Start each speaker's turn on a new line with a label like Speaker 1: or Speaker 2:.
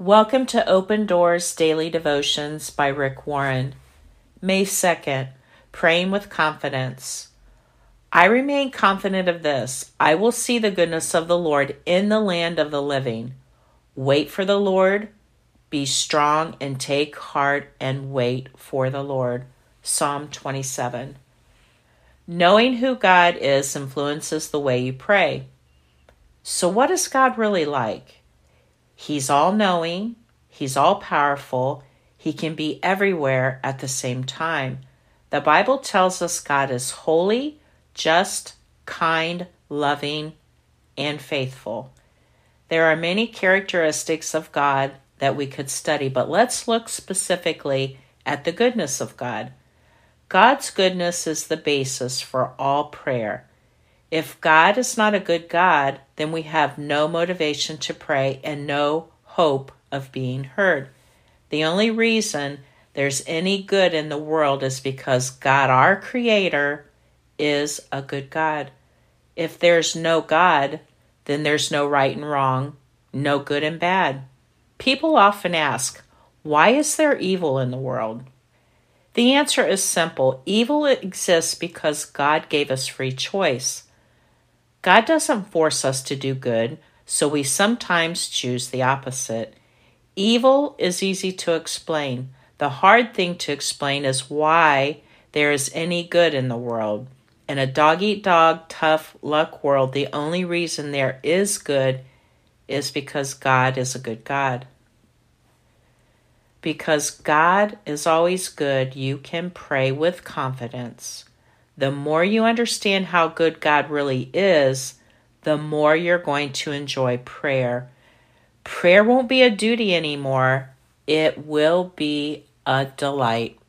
Speaker 1: Welcome to Open Doors Daily Devotions by Rick Warren. May 2nd, Praying with Confidence. I remain confident of this I will see the goodness of the Lord in the land of the living. Wait for the Lord, be strong, and take heart and wait for the Lord. Psalm 27. Knowing who God is influences the way you pray. So, what is God really like? He's all knowing, He's all powerful, He can be everywhere at the same time. The Bible tells us God is holy, just, kind, loving, and faithful. There are many characteristics of God that we could study, but let's look specifically at the goodness of God. God's goodness is the basis for all prayer. If God is not a good God, then we have no motivation to pray and no hope of being heard. The only reason there's any good in the world is because God, our Creator, is a good God. If there's no God, then there's no right and wrong, no good and bad. People often ask, why is there evil in the world? The answer is simple evil exists because God gave us free choice. God doesn't force us to do good, so we sometimes choose the opposite. Evil is easy to explain. The hard thing to explain is why there is any good in the world. In a dog eat dog, tough luck world, the only reason there is good is because God is a good God. Because God is always good, you can pray with confidence the more you understand how good God really is, the more you're going to enjoy prayer. Prayer won't be a duty anymore, it will be a delight.